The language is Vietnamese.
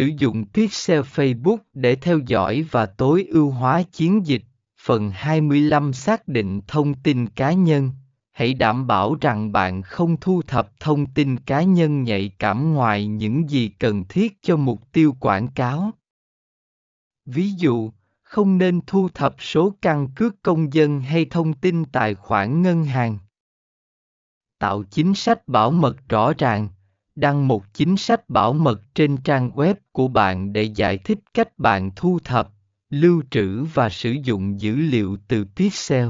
Sử dụng Pixel Facebook để theo dõi và tối ưu hóa chiến dịch. Phần 25 xác định thông tin cá nhân. Hãy đảm bảo rằng bạn không thu thập thông tin cá nhân nhạy cảm ngoài những gì cần thiết cho mục tiêu quảng cáo. Ví dụ, không nên thu thập số căn cước công dân hay thông tin tài khoản ngân hàng. Tạo chính sách bảo mật rõ ràng đăng một chính sách bảo mật trên trang web của bạn để giải thích cách bạn thu thập, lưu trữ và sử dụng dữ liệu từ pixel.